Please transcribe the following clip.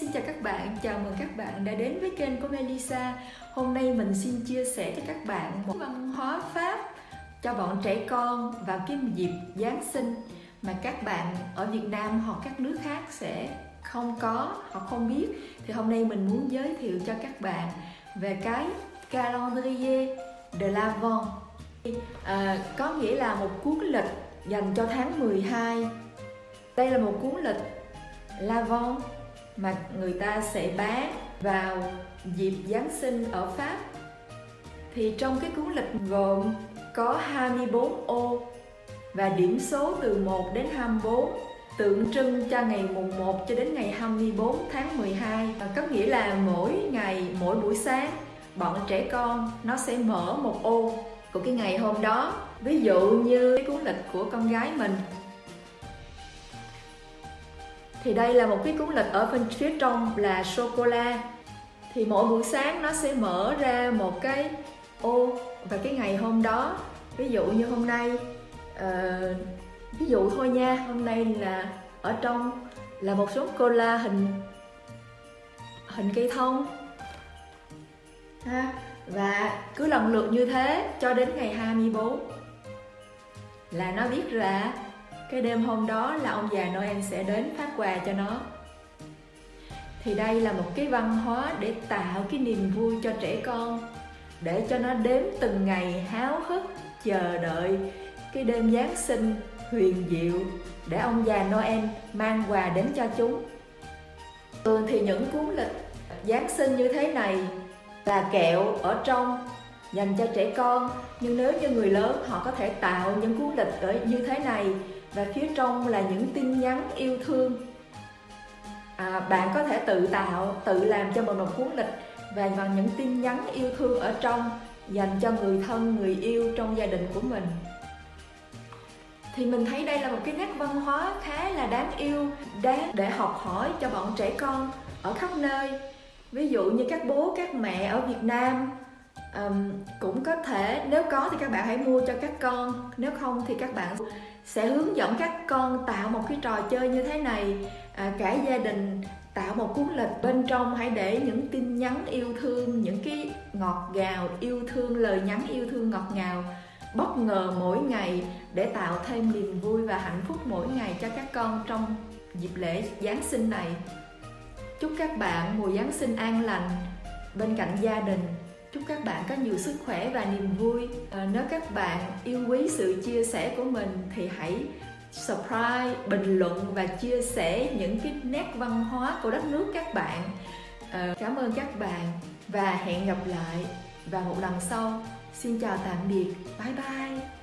xin chào các bạn, chào mừng các bạn đã đến với kênh của Melissa Hôm nay mình xin chia sẻ cho các bạn một văn hóa Pháp cho bọn trẻ con vào cái dịp Giáng sinh mà các bạn ở Việt Nam hoặc các nước khác sẽ không có, hoặc không biết. Thì hôm nay mình muốn giới thiệu cho các bạn về cái calendrier de l'Avent. À, Có nghĩa là một cuốn lịch dành cho tháng 12 Đây là một cuốn lịch L'Avent mà người ta sẽ bán vào dịp Giáng sinh ở Pháp. Thì trong cái cuốn lịch gồm có 24 ô và điểm số từ 1 đến 24 tượng trưng cho ngày mùng 1 cho đến ngày 24 tháng 12 và có nghĩa là mỗi ngày, mỗi buổi sáng, bọn trẻ con nó sẽ mở một ô của cái ngày hôm đó. Ví dụ như cái cuốn lịch của con gái mình thì đây là một cái cuốn lịch ở bên phía trong là sô cô la thì mỗi buổi sáng nó sẽ mở ra một cái ô và cái ngày hôm đó ví dụ như hôm nay uh, ví dụ thôi nha hôm nay là ở trong là một số cô la hình hình cây thông. Ha và cứ lần lượt như thế cho đến ngày 24 là nó biết ra cái đêm hôm đó là ông già Noel sẽ đến phát quà cho nó thì đây là một cái văn hóa để tạo cái niềm vui cho trẻ con, để cho nó đếm từng ngày háo hức, chờ đợi cái đêm Giáng sinh huyền diệu để ông già Noel mang quà đến cho chúng. Thường thì những cuốn lịch Giáng sinh như thế này là kẹo ở trong dành cho trẻ con nhưng nếu như người lớn họ có thể tạo những cuốn lịch ở như thế này và phía trong là những tin nhắn yêu thương. À, bạn có thể tự tạo tự làm cho mình một cuốn lịch và bằng những tin nhắn yêu thương ở trong dành cho người thân người yêu trong gia đình của mình. Thì mình thấy đây là một cái nét văn hóa khá là đáng yêu đáng để học hỏi cho bọn trẻ con ở khắp nơi. Ví dụ như các bố các mẹ ở việt nam um, cũng có thể nếu có thì các bạn hãy mua cho các con nếu không thì các bạn sẽ hướng dẫn các con tạo một cái trò chơi như thế này à, cả gia đình tạo một cuốn lịch bên trong hãy để những tin nhắn yêu thương những cái ngọt ngào yêu thương lời nhắn yêu thương ngọt ngào bất ngờ mỗi ngày để tạo thêm niềm vui và hạnh phúc mỗi ngày cho các con trong dịp lễ Giáng sinh này. Chúc các bạn mùa Giáng sinh an lành bên cạnh gia đình chúc các bạn có nhiều sức khỏe và niềm vui. À, nếu các bạn yêu quý sự chia sẻ của mình thì hãy subscribe bình luận và chia sẻ những cái nét văn hóa của đất nước các bạn. À, cảm ơn các bạn và hẹn gặp lại vào một lần sau. Xin chào tạm biệt. Bye bye.